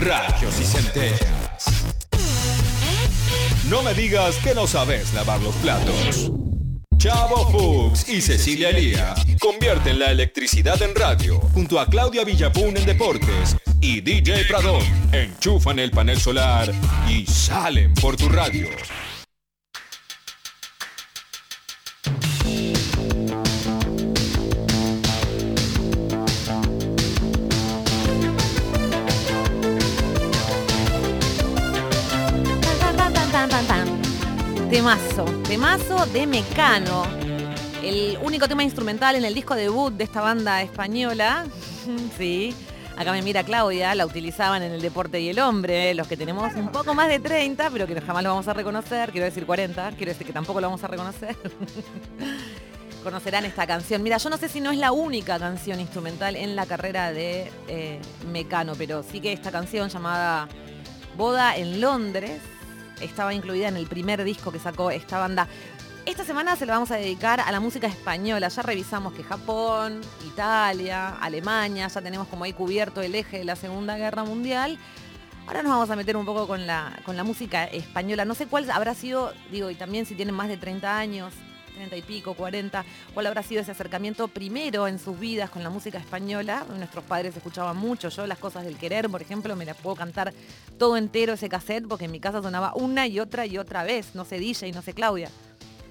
Rayos y centellas. No me digas que no sabes lavar los platos. Chavo Fuchs y Cecilia Lía convierten la electricidad en radio junto a Claudia Villapun en deportes y DJ Pradón enchufan el panel solar y salen por tu radio. Temazo, temazo de Mecano. El único tema instrumental en el disco debut de esta banda española. sí. Acá me mira Claudia, la utilizaban en el deporte y el hombre, los que tenemos un poco más de 30, pero que jamás lo vamos a reconocer, quiero decir 40, quiero decir que tampoco lo vamos a reconocer. Conocerán esta canción. Mira, yo no sé si no es la única canción instrumental en la carrera de eh, Mecano, pero sí que esta canción llamada Boda en Londres estaba incluida en el primer disco que sacó esta banda. Esta semana se la vamos a dedicar a la música española. Ya revisamos que Japón, Italia, Alemania, ya tenemos como ahí cubierto el eje de la Segunda Guerra Mundial. Ahora nos vamos a meter un poco con la, con la música española. No sé cuál habrá sido, digo, y también si tienen más de 30 años, 30 y pico, 40, cuál habrá sido ese acercamiento primero en sus vidas con la música española. Nuestros padres escuchaban mucho, yo las cosas del querer, por ejemplo, me las puedo cantar todo entero ese cassette porque en mi casa sonaba una y otra y otra vez, no sé DJ y no sé Claudia.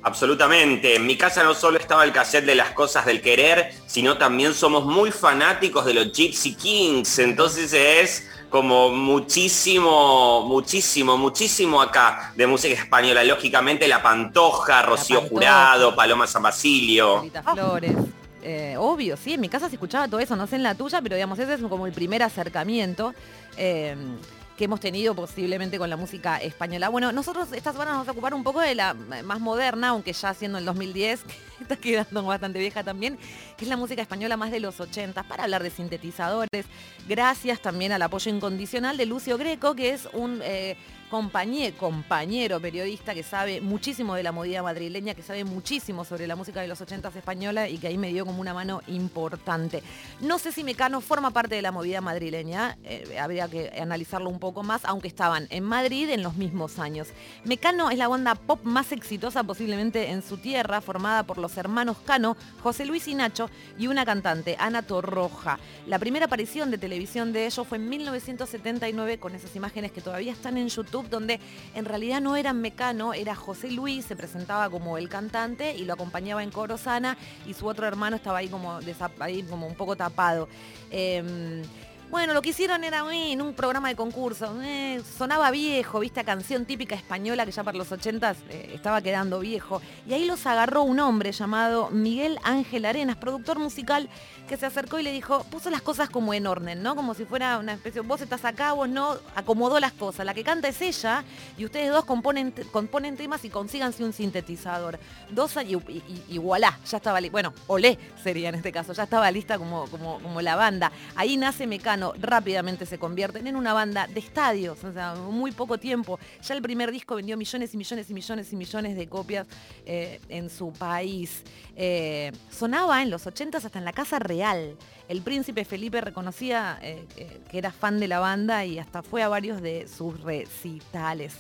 Absolutamente. En mi casa no solo estaba el cassette de las cosas del querer, sino también somos muy fanáticos de los Gypsy Kings. Entonces es como muchísimo, muchísimo, muchísimo acá de música española. Lógicamente La Pantoja, Rocío Jurado, Paloma San Basilio. Flores. Eh, obvio, sí, en mi casa se escuchaba todo eso, no sé en la tuya, pero digamos, ese es como el primer acercamiento. Eh, que hemos tenido posiblemente con la música española. Bueno, nosotros esta semana nos vamos a ocupar un poco de la más moderna, aunque ya siendo el 2010, que está quedando bastante vieja también, que es la música española más de los 80, para hablar de sintetizadores. Gracias también al apoyo incondicional de Lucio Greco, que es un... Eh, compañero, compañero periodista que sabe muchísimo de la movida madrileña, que sabe muchísimo sobre la música de los 80 española y que ahí me dio como una mano importante. No sé si Mecano forma parte de la movida madrileña, eh, habría que analizarlo un poco más, aunque estaban en Madrid en los mismos años. Mecano es la banda pop más exitosa posiblemente en su tierra, formada por los hermanos Cano, José Luis y Nacho, y una cantante, Ana Torroja. La primera aparición de televisión de ellos fue en 1979 con esas imágenes que todavía están en YouTube donde en realidad no era Mecano, era José Luis, se presentaba como el cantante y lo acompañaba en coro sana y su otro hermano estaba ahí como, ahí como un poco tapado. Em, bueno, lo que hicieron era en un programa de concurso. Eh, sonaba viejo, viste, canción típica española que ya para los 80 eh, estaba quedando viejo. Y ahí los agarró un hombre llamado Miguel Ángel Arenas, productor musical, que se acercó y le dijo, puso las cosas como en orden, ¿no? Como si fuera una especie, vos estás acá, vos no, acomodó las cosas. La que canta es ella y ustedes dos componen, componen temas y consíganse un sintetizador. Dos y, y, ya estaba, bueno, olé sería en este caso, ya estaba lista como, como, como la banda. Ahí nace Mecano rápidamente se convierten en una banda de estadios, o sea, muy poco tiempo. Ya el primer disco vendió millones y millones y millones y millones de copias eh, en su país. Eh, sonaba en los 80 hasta en la Casa Real. El príncipe Felipe reconocía eh, que era fan de la banda y hasta fue a varios de sus recitales.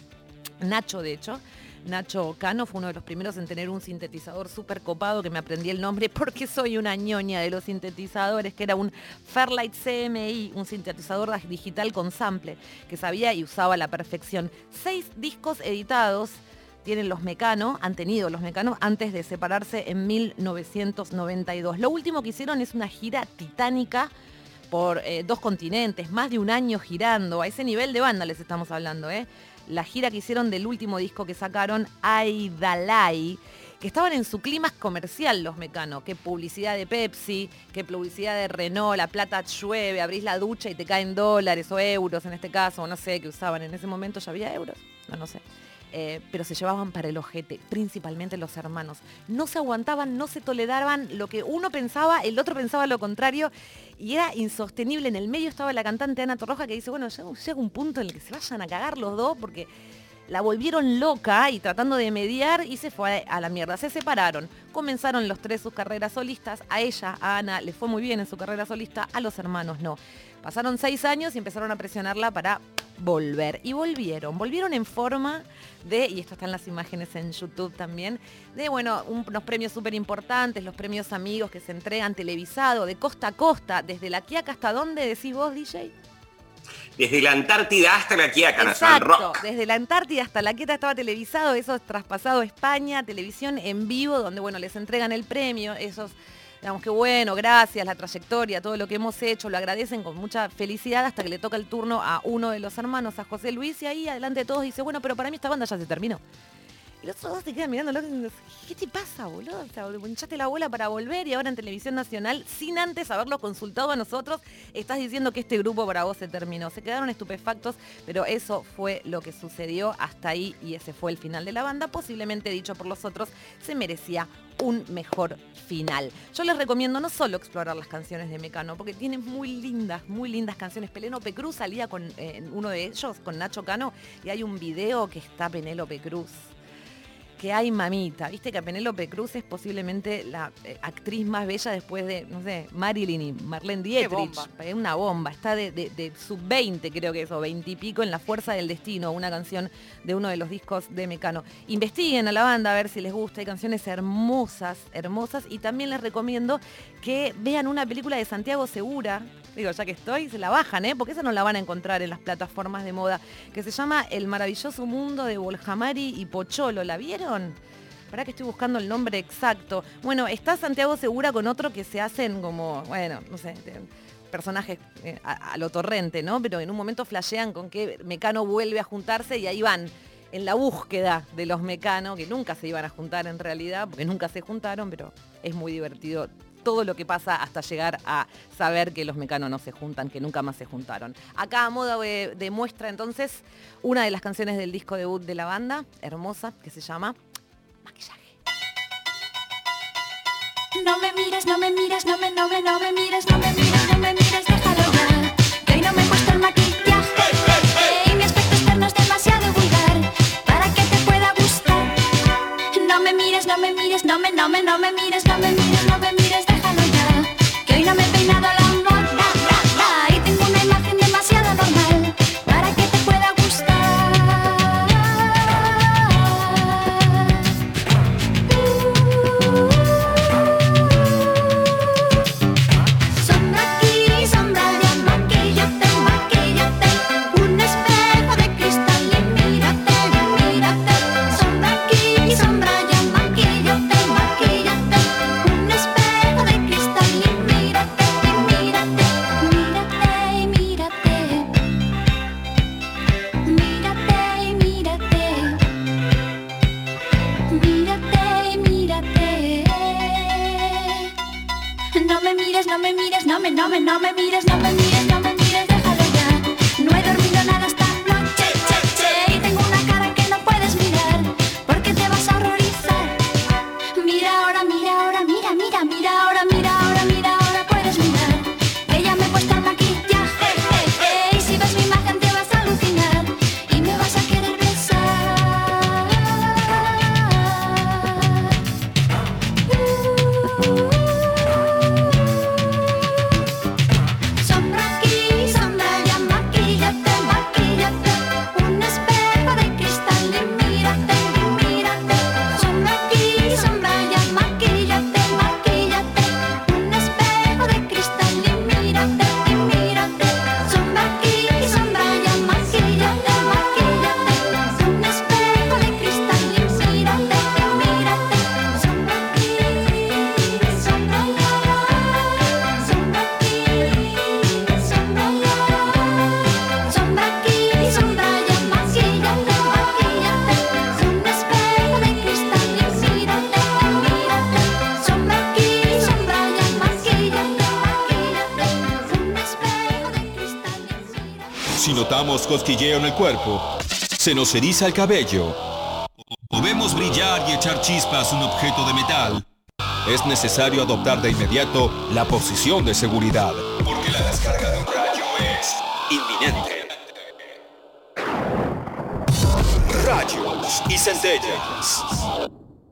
Nacho, de hecho, Nacho Cano fue uno de los primeros en tener un sintetizador súper copado que me aprendí el nombre porque soy una ñoña de los sintetizadores, que era un Fairlight CMI, un sintetizador digital con sample, que sabía y usaba a la perfección. Seis discos editados tienen los Mecano, han tenido los Mecanos antes de separarse en 1992. Lo último que hicieron es una gira titánica por eh, dos continentes, más de un año girando, a ese nivel de banda les estamos hablando, ¿eh? La gira que hicieron del último disco que sacaron, Aidalai, que estaban en su clima comercial los mecanos, que publicidad de Pepsi, que publicidad de Renault, la plata llueve, abrís la ducha y te caen dólares o euros en este caso, no sé qué usaban en ese momento, ya había euros, no, no sé. Eh, pero se llevaban para el ojete, principalmente los hermanos. No se aguantaban, no se toleraban lo que uno pensaba, el otro pensaba lo contrario, y era insostenible. En el medio estaba la cantante Ana Torroja que dice, bueno, llega un punto en el que se vayan a cagar los dos, porque la volvieron loca y tratando de mediar y se fue a la mierda. Se separaron. Comenzaron los tres sus carreras solistas. A ella, a Ana, le fue muy bien en su carrera solista, a los hermanos no. Pasaron seis años y empezaron a presionarla para volver. Y volvieron, volvieron en forma de, y esto está en las imágenes en YouTube también, de, bueno, unos premios súper importantes, los premios amigos que se entregan televisado, de costa a costa, desde la Quiaca hasta dónde decís vos, DJ? Desde la Antártida hasta la Quiaca Rock. Desde la Antártida hasta la Quiaca estaba televisado, eso es traspasado a España, televisión en vivo, donde bueno, les entregan el premio, esos digamos que bueno, gracias, la trayectoria, todo lo que hemos hecho, lo agradecen con mucha felicidad hasta que le toca el turno a uno de los hermanos, a José Luis, y ahí adelante de todos dice, bueno, pero para mí esta banda ya se terminó. Y los otros dos se quedan mirándolo ¿qué te pasa, boludo? O sea, hinchaste la bola para volver y ahora en televisión nacional, sin antes haberlo consultado a nosotros, estás diciendo que este grupo para vos se terminó. Se quedaron estupefactos, pero eso fue lo que sucedió hasta ahí y ese fue el final de la banda. Posiblemente dicho por los otros, se merecía un mejor final. Yo les recomiendo no solo explorar las canciones de Mecano, porque tienen muy lindas, muy lindas canciones. Penélope Cruz salía con eh, uno de ellos, con Nacho Cano, y hay un video que está Penélope Cruz que hay mamita. Viste que Penélope Cruz es posiblemente la eh, actriz más bella después de, no sé, Marilyn y Marlene Dietrich. Es una bomba. Está de, sub-20, creo que eso, 20 y pico, en La Fuerza del Destino, una canción de uno de los discos de Mecano. Investiguen a la banda a ver si les gusta. Hay canciones hermosas, hermosas. Y también les recomiendo que vean una película de Santiago Segura, digo, ya que estoy, se la bajan, ¿eh? porque esa no la van a encontrar en las plataformas de moda, que se llama El maravilloso mundo de Boljamari y Pocholo. ¿La vieron? Para que estoy buscando el nombre exacto. Bueno, está Santiago Segura con otro que se hacen como, bueno, no sé, personajes eh, a, lo torrente, ¿no? Pero en un momento flashean con que Mecano vuelve a juntarse y ahí van en la búsqueda de los Mecano, que nunca se iban a juntar en realidad, porque nunca se juntaron, pero es muy divertido todo lo que pasa hasta llegar a saber que los mecanos no se juntan, que nunca más se juntaron. Acá a modo de, muestra entonces una de las canciones del disco debut de la banda, hermosa, que se llama Maquillaje. No me mires, no me mires, no me, no me, no me mires, no me mires, no me mires, déjalo ya. Que hoy no me he puesto el maquillaje. Y mi aspecto externo es demasiado vulgar para que te pueda gustar. No me mires, no me mires, no me, no me, no me mires, no me mires, no me, mires cosquilleo en el cuerpo, se nos eriza el cabello, o brillar y echar chispas un objeto de metal, es necesario adoptar de inmediato la posición de seguridad, porque la descarga de un rayo es inminente. y centellas.